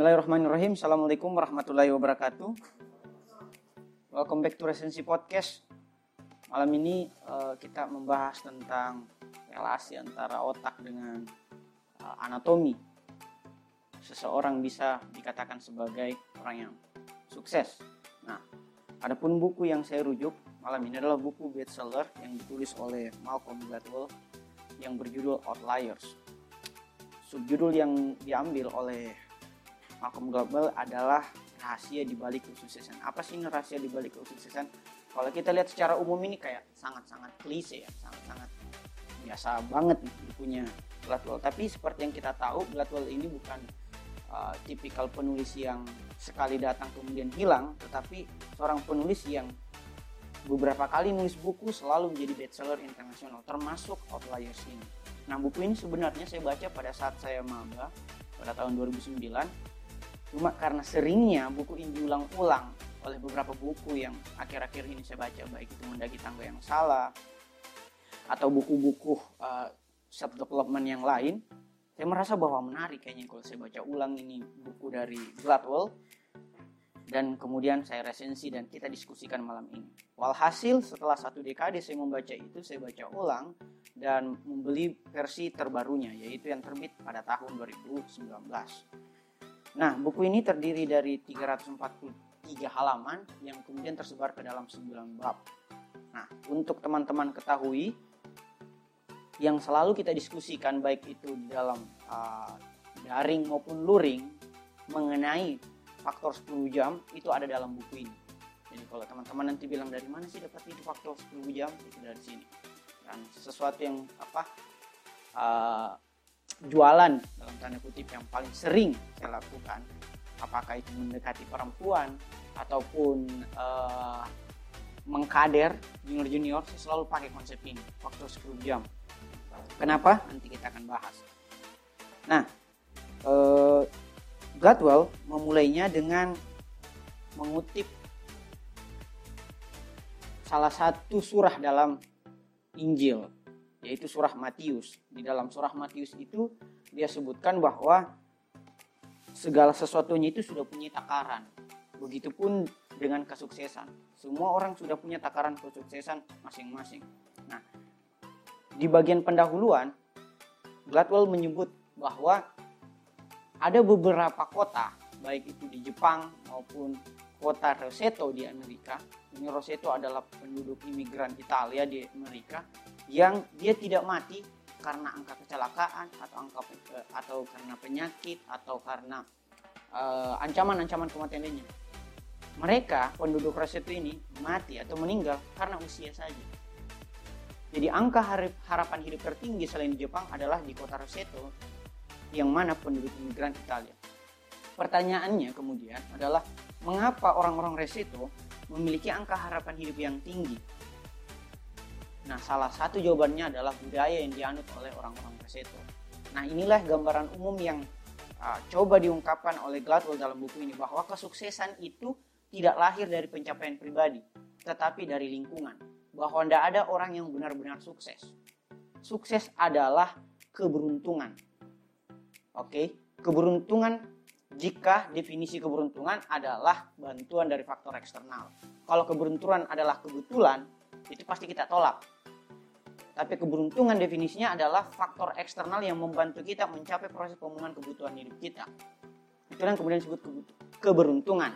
Bismillahirrahmanirrahim. Assalamualaikum warahmatullahi wabarakatuh. Welcome back to Resensi Podcast. Malam ini uh, kita membahas tentang relasi antara otak dengan uh, anatomi. Seseorang bisa dikatakan sebagai orang yang sukses. Nah, adapun buku yang saya rujuk malam ini adalah buku bestseller yang ditulis oleh Malcolm Gladwell yang berjudul Outliers. Subjudul yang diambil oleh Malcolm Gladwell adalah rahasia di balik kesuksesan. Apa sih rahasia di balik kesuksesan? Kalau kita lihat secara umum ini kayak sangat-sangat klise ya, sangat-sangat biasa banget bukunya Gladwell. Tapi seperti yang kita tahu, Gladwell ini bukan uh, tipikal penulis yang sekali datang kemudian hilang, tetapi seorang penulis yang beberapa kali nulis buku selalu menjadi bestseller internasional, termasuk Outliers ini. Nah, buku ini sebenarnya saya baca pada saat saya maba pada tahun 2009 Cuma karena seringnya buku ini diulang-ulang oleh beberapa buku yang akhir-akhir ini saya baca, baik itu Mendaki Tangga yang Salah, atau buku-buku uh, self development yang lain, saya merasa bahwa menarik kayaknya kalau saya baca ulang ini buku dari Gladwell dan kemudian saya resensi dan kita diskusikan malam ini. Walhasil setelah satu dekade saya membaca itu, saya baca ulang dan membeli versi terbarunya yaitu yang terbit pada tahun 2019. Nah, buku ini terdiri dari 343 halaman yang kemudian tersebar ke dalam 9 bab. Nah, untuk teman-teman ketahui yang selalu kita diskusikan baik itu dalam uh, daring maupun luring mengenai faktor 10 jam itu ada dalam buku ini. Jadi kalau teman-teman nanti bilang dari mana sih dapat itu faktor 10 jam itu dari sini. Dan sesuatu yang apa uh, jualan dalam tanda kutip yang paling sering. saya lakukan. Apakah itu mendekati perempuan ataupun uh, mengkader junior junior saya selalu pakai konsep ini waktu 10 jam. Kenapa? Nanti kita akan bahas. Nah uh, Gladwell memulainya dengan mengutip salah satu surah dalam Injil yaitu surah Matius. Di dalam surah Matius itu dia sebutkan bahwa segala sesuatunya itu sudah punya takaran. Begitupun dengan kesuksesan. Semua orang sudah punya takaran kesuksesan masing-masing. Nah, di bagian pendahuluan Gladwell menyebut bahwa ada beberapa kota baik itu di Jepang maupun kota Roseto di Amerika. Ini Roseto adalah penduduk imigran Italia di Amerika yang dia tidak mati karena angka kecelakaan atau angka atau karena penyakit atau karena uh, ancaman-ancaman kematian lainnya. Mereka penduduk Roseto ini mati atau meninggal karena usia saja. Jadi angka harapan hidup tertinggi selain di Jepang adalah di kota Roseto yang mana penduduk imigran Italia. Pertanyaannya kemudian adalah mengapa orang-orang Roseto memiliki angka harapan hidup yang tinggi Nah, salah satu jawabannya adalah budaya yang dianut oleh orang-orang Preseto. Nah, inilah gambaran umum yang uh, coba diungkapkan oleh Gladwell dalam buku ini bahwa kesuksesan itu tidak lahir dari pencapaian pribadi, tetapi dari lingkungan. Bahwa tidak ada orang yang benar-benar sukses. Sukses adalah keberuntungan. Oke, keberuntungan jika definisi keberuntungan adalah bantuan dari faktor eksternal. Kalau keberuntungan adalah kebetulan, itu pasti kita tolak tapi keberuntungan definisinya adalah faktor eksternal yang membantu kita mencapai proses pemenuhan kebutuhan hidup kita. Itu yang kemudian disebut keberuntungan.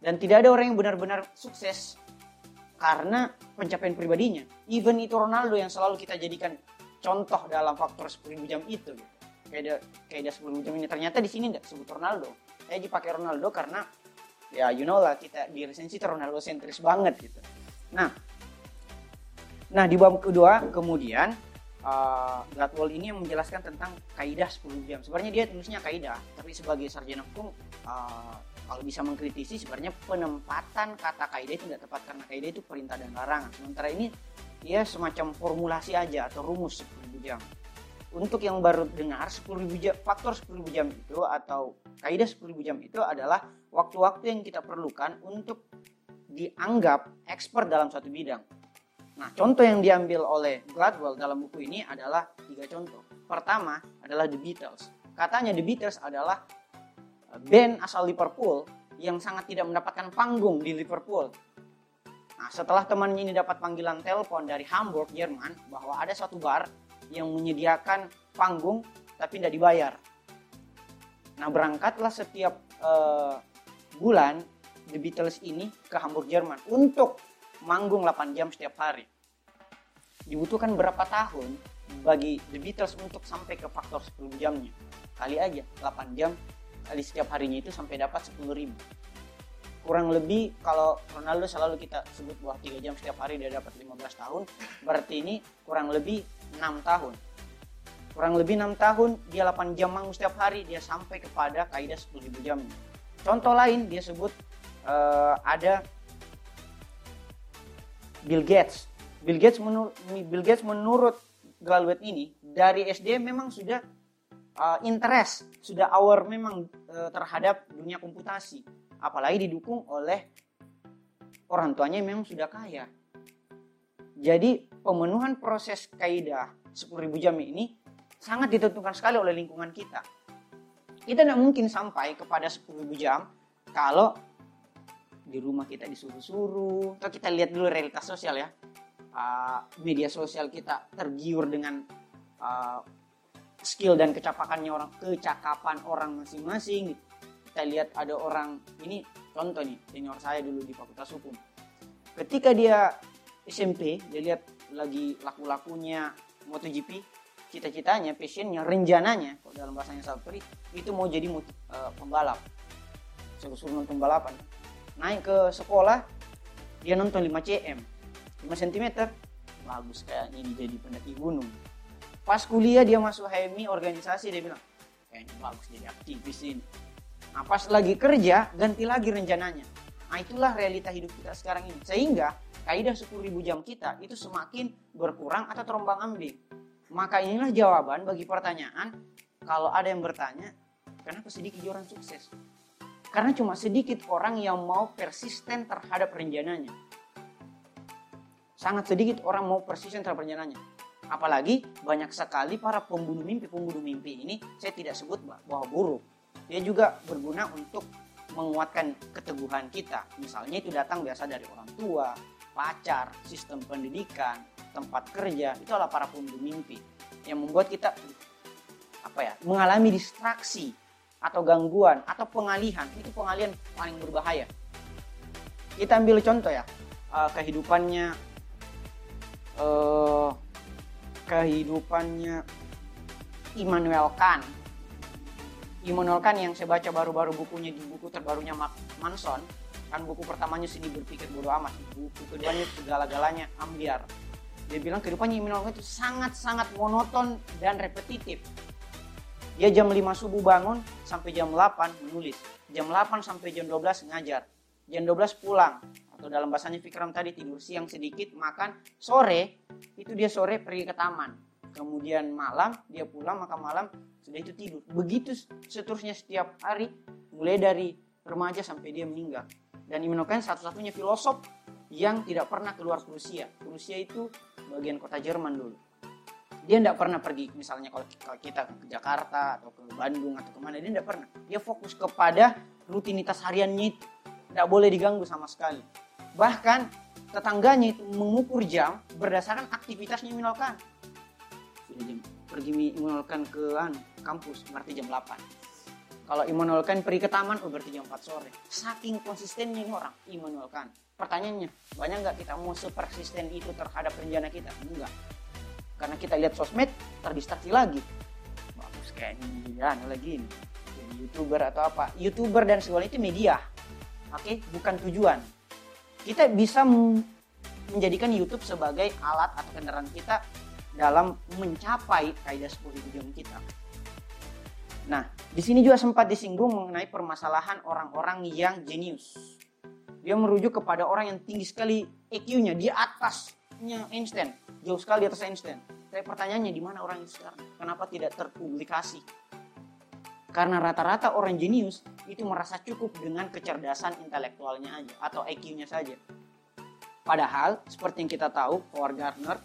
Dan tidak ada orang yang benar-benar sukses karena pencapaian pribadinya. Even itu Ronaldo yang selalu kita jadikan contoh dalam faktor 10.000 jam itu. Kayak kayak 10.000 jam ini ternyata di sini tidak sebut Ronaldo. Saya dipakai Ronaldo karena ya you know lah kita di resensi Ronaldo sentris banget gitu. Nah, Nah, di bab kedua kemudian uh, Gladwell ini menjelaskan tentang kaidah 10 jam. Sebenarnya dia tulisnya kaidah, tapi sebagai sarjana hukum uh, kalau bisa mengkritisi sebenarnya penempatan kata kaidah itu tidak tepat karena kaidah itu perintah dan larangan. Sementara ini dia semacam formulasi aja atau rumus 10 jam. Untuk yang baru dengar 10.000 jam, faktor 10.000 jam itu atau kaidah 10.000 jam itu adalah waktu-waktu yang kita perlukan untuk dianggap expert dalam satu bidang. Nah, contoh yang diambil oleh Gladwell dalam buku ini adalah tiga contoh. Pertama adalah The Beatles. Katanya The Beatles adalah band asal Liverpool yang sangat tidak mendapatkan panggung di Liverpool. Nah, setelah temannya ini dapat panggilan telepon dari Hamburg, Jerman, bahwa ada suatu bar yang menyediakan panggung tapi tidak dibayar. Nah, berangkatlah setiap uh, bulan The Beatles ini ke Hamburg, Jerman untuk manggung 8 jam setiap hari. Dibutuhkan berapa tahun bagi The Beatles untuk sampai ke faktor 10 jamnya? Kali aja 8 jam kali setiap harinya itu sampai dapat 10 ribu kurang lebih kalau Ronaldo selalu kita sebut bahwa 3 jam setiap hari dia dapat 15 tahun berarti ini kurang lebih 6 tahun kurang lebih 6 tahun dia 8 jam manggung setiap hari dia sampai kepada kaidah 10 ribu jam contoh lain dia sebut uh, ada Bill Gates Bill Gates menurut Bill Gates menurut Galwet ini dari SD memang sudah uh, interest, sudah aware memang uh, terhadap dunia komputasi. Apalagi didukung oleh orang tuanya memang sudah kaya. Jadi pemenuhan proses kaidah 10.000 jam ini sangat ditentukan sekali oleh lingkungan kita. Kita tidak mungkin sampai kepada 10.000 jam kalau di rumah kita disuruh-suruh. Atau kita lihat dulu realitas sosial ya. Uh, media sosial kita tergiur dengan uh, skill dan kecapakannya orang kecakapan orang masing-masing kita lihat ada orang ini contoh nih senior saya dulu di fakultas hukum ketika dia SMP dia lihat lagi laku-lakunya MotoGP cita-citanya passionnya rencananya kalau dalam bahasanya Sapri itu mau jadi uh, pembalap saya suruh nonton balapan naik ke sekolah dia nonton 5 cm. 5 cm bagus kayak ini jadi pendaki gunung. Pas kuliah dia masuk HMI organisasi dia bilang kayaknya bagus jadi aktivis ini. Nah pas lagi kerja ganti lagi rencananya. Nah itulah realita hidup kita sekarang ini. Sehingga kaidah 10.000 jam kita itu semakin berkurang atau terombang ambing. Maka inilah jawaban bagi pertanyaan kalau ada yang bertanya kenapa sedikit orang sukses karena cuma sedikit orang yang mau persisten terhadap rencananya sangat sedikit orang mau persisten terhadap rencananya Apalagi banyak sekali para pembunuh mimpi-pembunuh mimpi ini saya tidak sebut bahwa buruk. Dia juga berguna untuk menguatkan keteguhan kita. Misalnya itu datang biasa dari orang tua, pacar, sistem pendidikan, tempat kerja. Itu adalah para pembunuh mimpi yang membuat kita apa ya mengalami distraksi atau gangguan atau pengalihan. Itu pengalihan paling berbahaya. Kita ambil contoh ya eh, kehidupannya uh, kehidupannya Immanuel Kant. Immanuel Kant yang saya baca baru-baru bukunya di buku terbarunya Mark Manson, kan buku pertamanya sini berpikir bodoh amat, buku keduanya segala-galanya ambiar. Dia bilang kehidupannya Immanuel Kant itu sangat-sangat monoton dan repetitif. Dia jam 5 subuh bangun sampai jam 8 menulis. Jam 8 sampai jam 12 ngajar. Jam 12 pulang. Atau dalam bahasanya Fikram tadi tidur siang sedikit makan sore itu dia sore pergi ke taman. Kemudian malam dia pulang makan malam sudah itu tidur. Begitu seterusnya setiap hari mulai dari remaja sampai dia meninggal. Dan Kant satu-satunya filosof yang tidak pernah keluar Rusia Rusia itu bagian kota Jerman dulu dia tidak pernah pergi misalnya kalau kita ke Jakarta atau ke Bandung atau ke mana dia tidak pernah dia fokus kepada rutinitas hariannya itu tidak boleh diganggu sama sekali Bahkan tetangganya itu mengukur jam berdasarkan aktivitasnya Immanuel Sudah jam pergi Immanuel ke an, kampus berarti jam 8. Kalau Immanuel pergi ke taman oh berarti jam 4 sore. Saking konsistennya ini orang Immanuel Pertanyaannya, banyak nggak kita mau sepersisten itu terhadap rencana kita? Enggak. Karena kita lihat sosmed, terdistraksi lagi. Bagus kayak ini, ya, lagi ini. Jadi youtuber atau apa. Youtuber dan segala itu media. Oke, bukan tujuan kita bisa menjadikan YouTube sebagai alat atau kendaraan kita dalam mencapai kaidah 10 jam kita. Nah, di sini juga sempat disinggung mengenai permasalahan orang-orang yang jenius. Dia merujuk kepada orang yang tinggi sekali EQ-nya, di atasnya Einstein, jauh sekali atas Einstein. Tapi pertanyaannya di mana orang itu sekarang? Kenapa tidak terpublikasi? Karena rata-rata orang jenius itu merasa cukup dengan kecerdasan intelektualnya aja atau IQ-nya saja. Padahal seperti yang kita tahu, Howard Gardner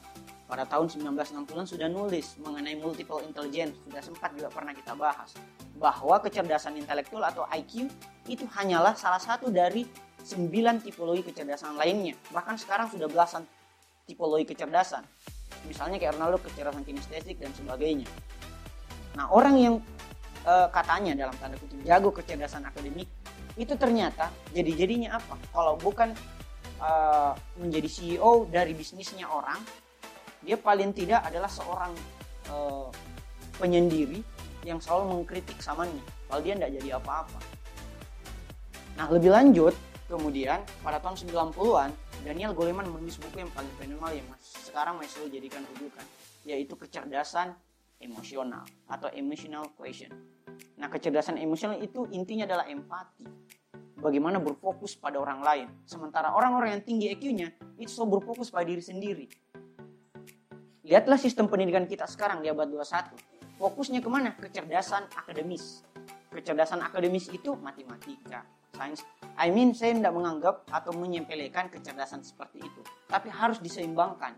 pada tahun 1960-an sudah nulis mengenai multiple intelligence, sudah sempat juga pernah kita bahas. bahwa kecerdasan intelektual atau IQ itu hanyalah salah satu dari sembilan tipologi kecerdasan lainnya. Bahkan sekarang sudah belasan tipologi kecerdasan. Misalnya kayak Ronaldo kecerdasan kinestetik dan sebagainya. Nah, orang yang e, katanya dalam tanda kutip jago kecerdasan akademik itu ternyata jadi-jadinya apa? Kalau bukan e, menjadi CEO dari bisnisnya orang, dia paling tidak adalah seorang e, penyendiri yang selalu mengkritik samanya. Kalau dia tidak jadi apa-apa. Nah, lebih lanjut, kemudian pada tahun 90-an, Daniel Goleman menulis buku yang paling fenomenal yang sekarang masih jadikan rujukan, yaitu kecerdasan emosional atau emotional question. Nah, kecerdasan emosional itu intinya adalah empati. Bagaimana berfokus pada orang lain. Sementara orang-orang yang tinggi EQ-nya itu selalu berfokus pada diri sendiri. Lihatlah sistem pendidikan kita sekarang di abad 21. Fokusnya ke mana? Kecerdasan akademis. Kecerdasan akademis itu matematika, sains. I mean, saya tidak menganggap atau menyempelekan kecerdasan seperti itu. Tapi harus diseimbangkan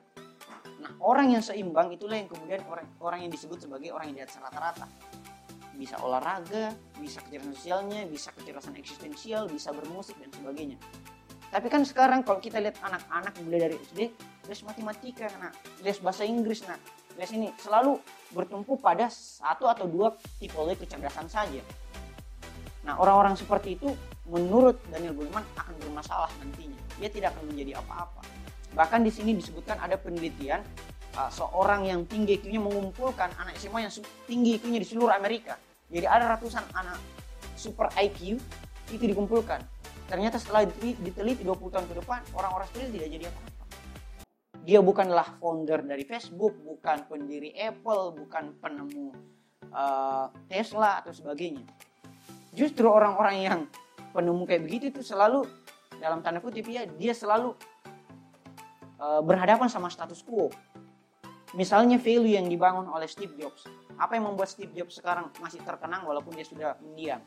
Nah, orang yang seimbang itulah yang kemudian orang orang yang disebut sebagai orang yang di atas rata-rata. Bisa olahraga, bisa kecerdasan sosialnya, bisa kecerdasan eksistensial, bisa bermusik dan sebagainya. Tapi kan sekarang kalau kita lihat anak-anak mulai dari SD, les matematika, nah, les bahasa Inggris, nah, les ini selalu bertumpu pada satu atau dua tipologi kecerdasan saja. Nah, orang-orang seperti itu menurut Daniel Goleman akan bermasalah nantinya. Dia tidak akan menjadi apa-apa. Bahkan di sini disebutkan ada penelitian uh, seorang yang tinggi IQ-nya mengumpulkan anak SMA yang tinggi IQ-nya di seluruh Amerika. Jadi ada ratusan anak super IQ itu dikumpulkan. Ternyata setelah diteliti 20 tahun ke depan, orang-orang seperti tidak jadi apa-apa. Dia bukanlah founder dari Facebook, bukan pendiri Apple, bukan penemu uh, Tesla atau sebagainya. Justru orang-orang yang penemu kayak begitu itu selalu dalam tanda kutip ya dia selalu Eh, berhadapan sama status quo. Misalnya value yang dibangun oleh Steve Jobs. Apa yang membuat Steve Jobs sekarang masih terkenang walaupun dia sudah mendiam?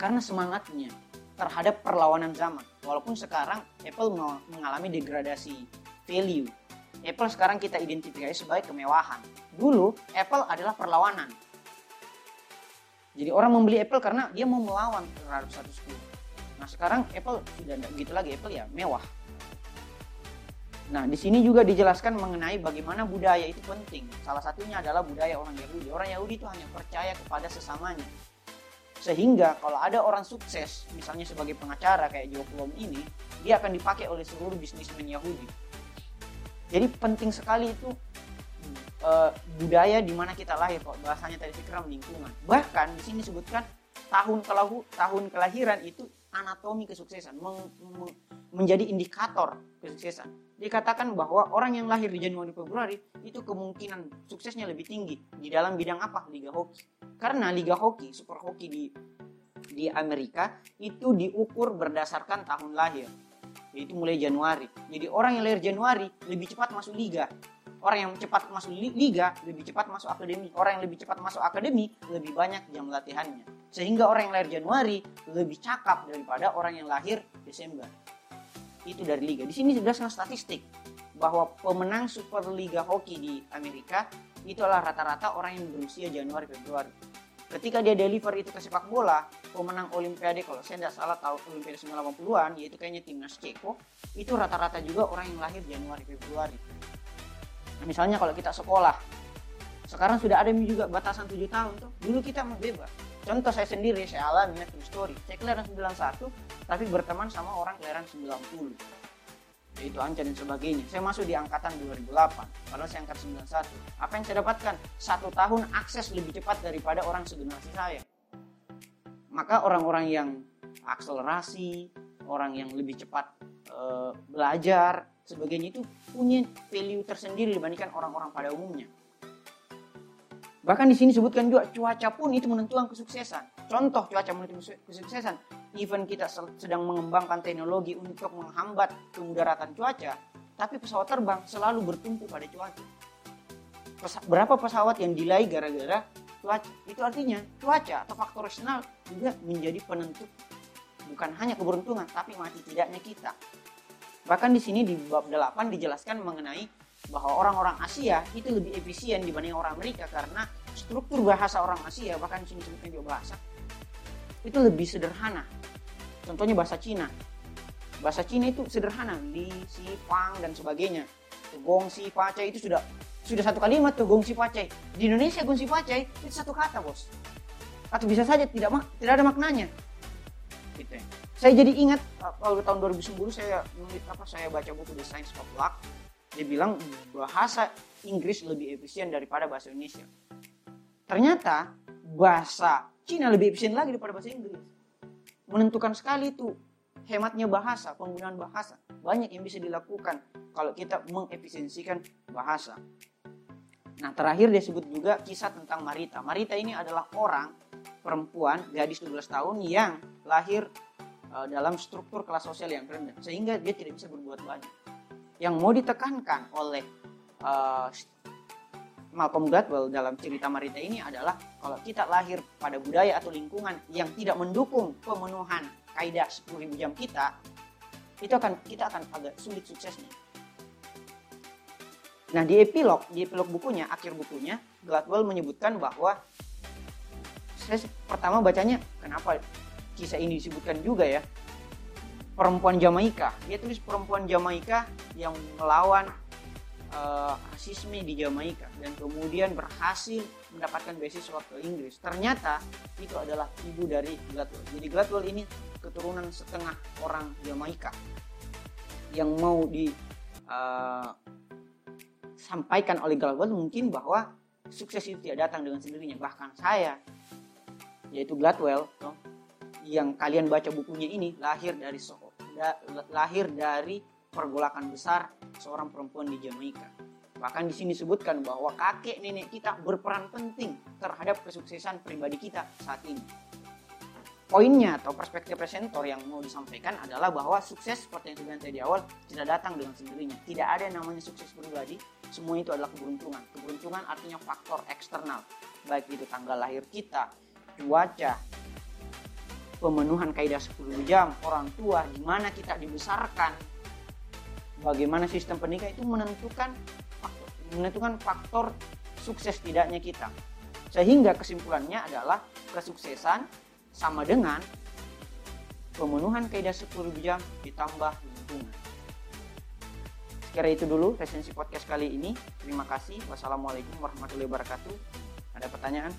Karena semangatnya terhadap perlawanan zaman. Walaupun sekarang Apple mengalami degradasi value. Apple sekarang kita identifikasi sebagai kemewahan. Dulu Apple adalah perlawanan. Jadi orang membeli Apple karena dia mau melawan terhadap status quo. Nah sekarang Apple sudah tidak begitu lagi Apple ya mewah Nah, di sini juga dijelaskan mengenai bagaimana budaya itu penting. Salah satunya adalah budaya orang Yahudi. Orang Yahudi itu hanya percaya kepada sesamanya. Sehingga kalau ada orang sukses, misalnya sebagai pengacara kayak Joe ini, dia akan dipakai oleh seluruh bisnismen Yahudi. Jadi penting sekali itu uh, budaya di mana kita lahir, kok bahasanya tadi fikram lingkungan. Bahkan di sini disebutkan tahun kelahu, tahun kelahiran itu anatomi kesuksesan, meng, meng, menjadi indikator kesuksesan. Dikatakan bahwa orang yang lahir di Januari Februari itu kemungkinan suksesnya lebih tinggi di dalam bidang apa? Liga hoki. Karena liga hoki super hoki di di Amerika itu diukur berdasarkan tahun lahir yaitu mulai Januari. Jadi orang yang lahir Januari lebih cepat masuk liga orang yang cepat masuk liga lebih cepat masuk akademi orang yang lebih cepat masuk akademi lebih banyak jam latihannya sehingga orang yang lahir Januari lebih cakap daripada orang yang lahir Desember itu dari liga. Di sini berdasarkan statistik bahwa pemenang Super Liga Hoki di Amerika itu adalah rata-rata orang yang berusia Januari Februari. Ketika dia deliver itu ke sepak bola, pemenang Olimpiade kalau saya tidak salah tahun Olimpiade 1980-an yaitu kayaknya timnas Ceko, itu rata-rata juga orang yang lahir Januari Februari. Misalnya kalau kita sekolah, sekarang sudah ada juga batasan 7 tahun tuh. Dulu kita bebas. Contoh saya sendiri saya alami ya true story. Saya kelahiran 91 tapi berteman sama orang kelahiran 90 yaitu Anca dan sebagainya. Saya masuk di angkatan 2008 padahal saya angkat 91 apa yang saya dapatkan? Satu tahun akses lebih cepat daripada orang segenerasi saya. Maka orang-orang yang akselerasi orang yang lebih cepat e, belajar sebagainya itu punya value tersendiri dibandingkan orang-orang pada umumnya Bahkan di sini sebutkan juga cuaca pun itu menentukan kesuksesan. Contoh cuaca menentukan kesuksesan. Even kita sedang mengembangkan teknologi untuk menghambat kemudaratan cuaca, tapi pesawat terbang selalu bertumpu pada cuaca. Berapa pesawat yang delay gara-gara cuaca? Itu artinya cuaca atau faktor eksternal juga menjadi penentu bukan hanya keberuntungan, tapi mati tidaknya kita. Bahkan di sini di bab 8 dijelaskan mengenai bahwa orang-orang Asia itu lebih efisien dibanding orang Amerika karena struktur bahasa orang Asia bahkan sini sebutnya juga bahasa itu lebih sederhana. Contohnya bahasa Cina. Bahasa Cina itu sederhana, li, si, fang dan sebagainya. Gong, si, pacai itu sudah sudah satu kalimat tuh gong si pacai. Di Indonesia gong si pacai itu satu kata bos. Atau bisa saja tidak tidak ada maknanya. Gitu ya. Saya jadi ingat kalau tahun 2010 saya apa saya baca buku The Science of Luck. Dia bilang bahasa Inggris lebih efisien daripada bahasa Indonesia. Ternyata bahasa Cina lebih efisien lagi daripada bahasa Inggris. Menentukan sekali itu hematnya bahasa, penggunaan bahasa. Banyak yang bisa dilakukan kalau kita mengefisiensikan bahasa. Nah terakhir dia sebut juga kisah tentang Marita. Marita ini adalah orang perempuan gadis 12 tahun yang lahir uh, dalam struktur kelas sosial yang rendah sehingga dia tidak bisa berbuat banyak. Yang mau ditekankan oleh uh, Malcolm Gladwell dalam cerita Marita ini adalah kalau kita lahir pada budaya atau lingkungan yang tidak mendukung pemenuhan kaidah 10.000 jam kita, itu akan kita akan agak sulit suksesnya. Nah di epilog, di epilog bukunya, akhir bukunya, Gladwell menyebutkan bahwa saya pertama bacanya kenapa kisah ini disebutkan juga ya perempuan Jamaika. Dia tulis perempuan Jamaika yang melawan uh, rasisme di Jamaika dan kemudian berhasil mendapatkan beasiswa ke Inggris. Ternyata itu adalah ibu dari Gladwell. Jadi Gladwell ini keturunan setengah orang Jamaika yang mau disampaikan eh, uh, oleh Gladwell mungkin bahwa sukses itu tidak datang dengan sendirinya. Bahkan saya, yaitu Gladwell, yang kalian baca bukunya ini lahir dari so, da, lahir dari pergolakan besar seorang perempuan di Jamaika. Bahkan di sini disebutkan bahwa kakek nenek kita berperan penting terhadap kesuksesan pribadi kita saat ini. Poinnya atau perspektif presenter yang mau disampaikan adalah bahwa sukses seperti yang sudah saya di awal tidak datang dengan sendirinya. Tidak ada yang namanya sukses pribadi, semua itu adalah keberuntungan. Keberuntungan artinya faktor eksternal, baik itu tanggal lahir kita, cuaca, pemenuhan kaidah 10 jam, orang tua, di mana kita dibesarkan, bagaimana sistem pendidikan itu menentukan menentukan faktor sukses tidaknya kita. Sehingga kesimpulannya adalah kesuksesan sama dengan pemenuhan kaidah 10 jam ditambah lingkungan. Sekira itu dulu resensi podcast kali ini. Terima kasih. Wassalamualaikum warahmatullahi wabarakatuh. Ada pertanyaan?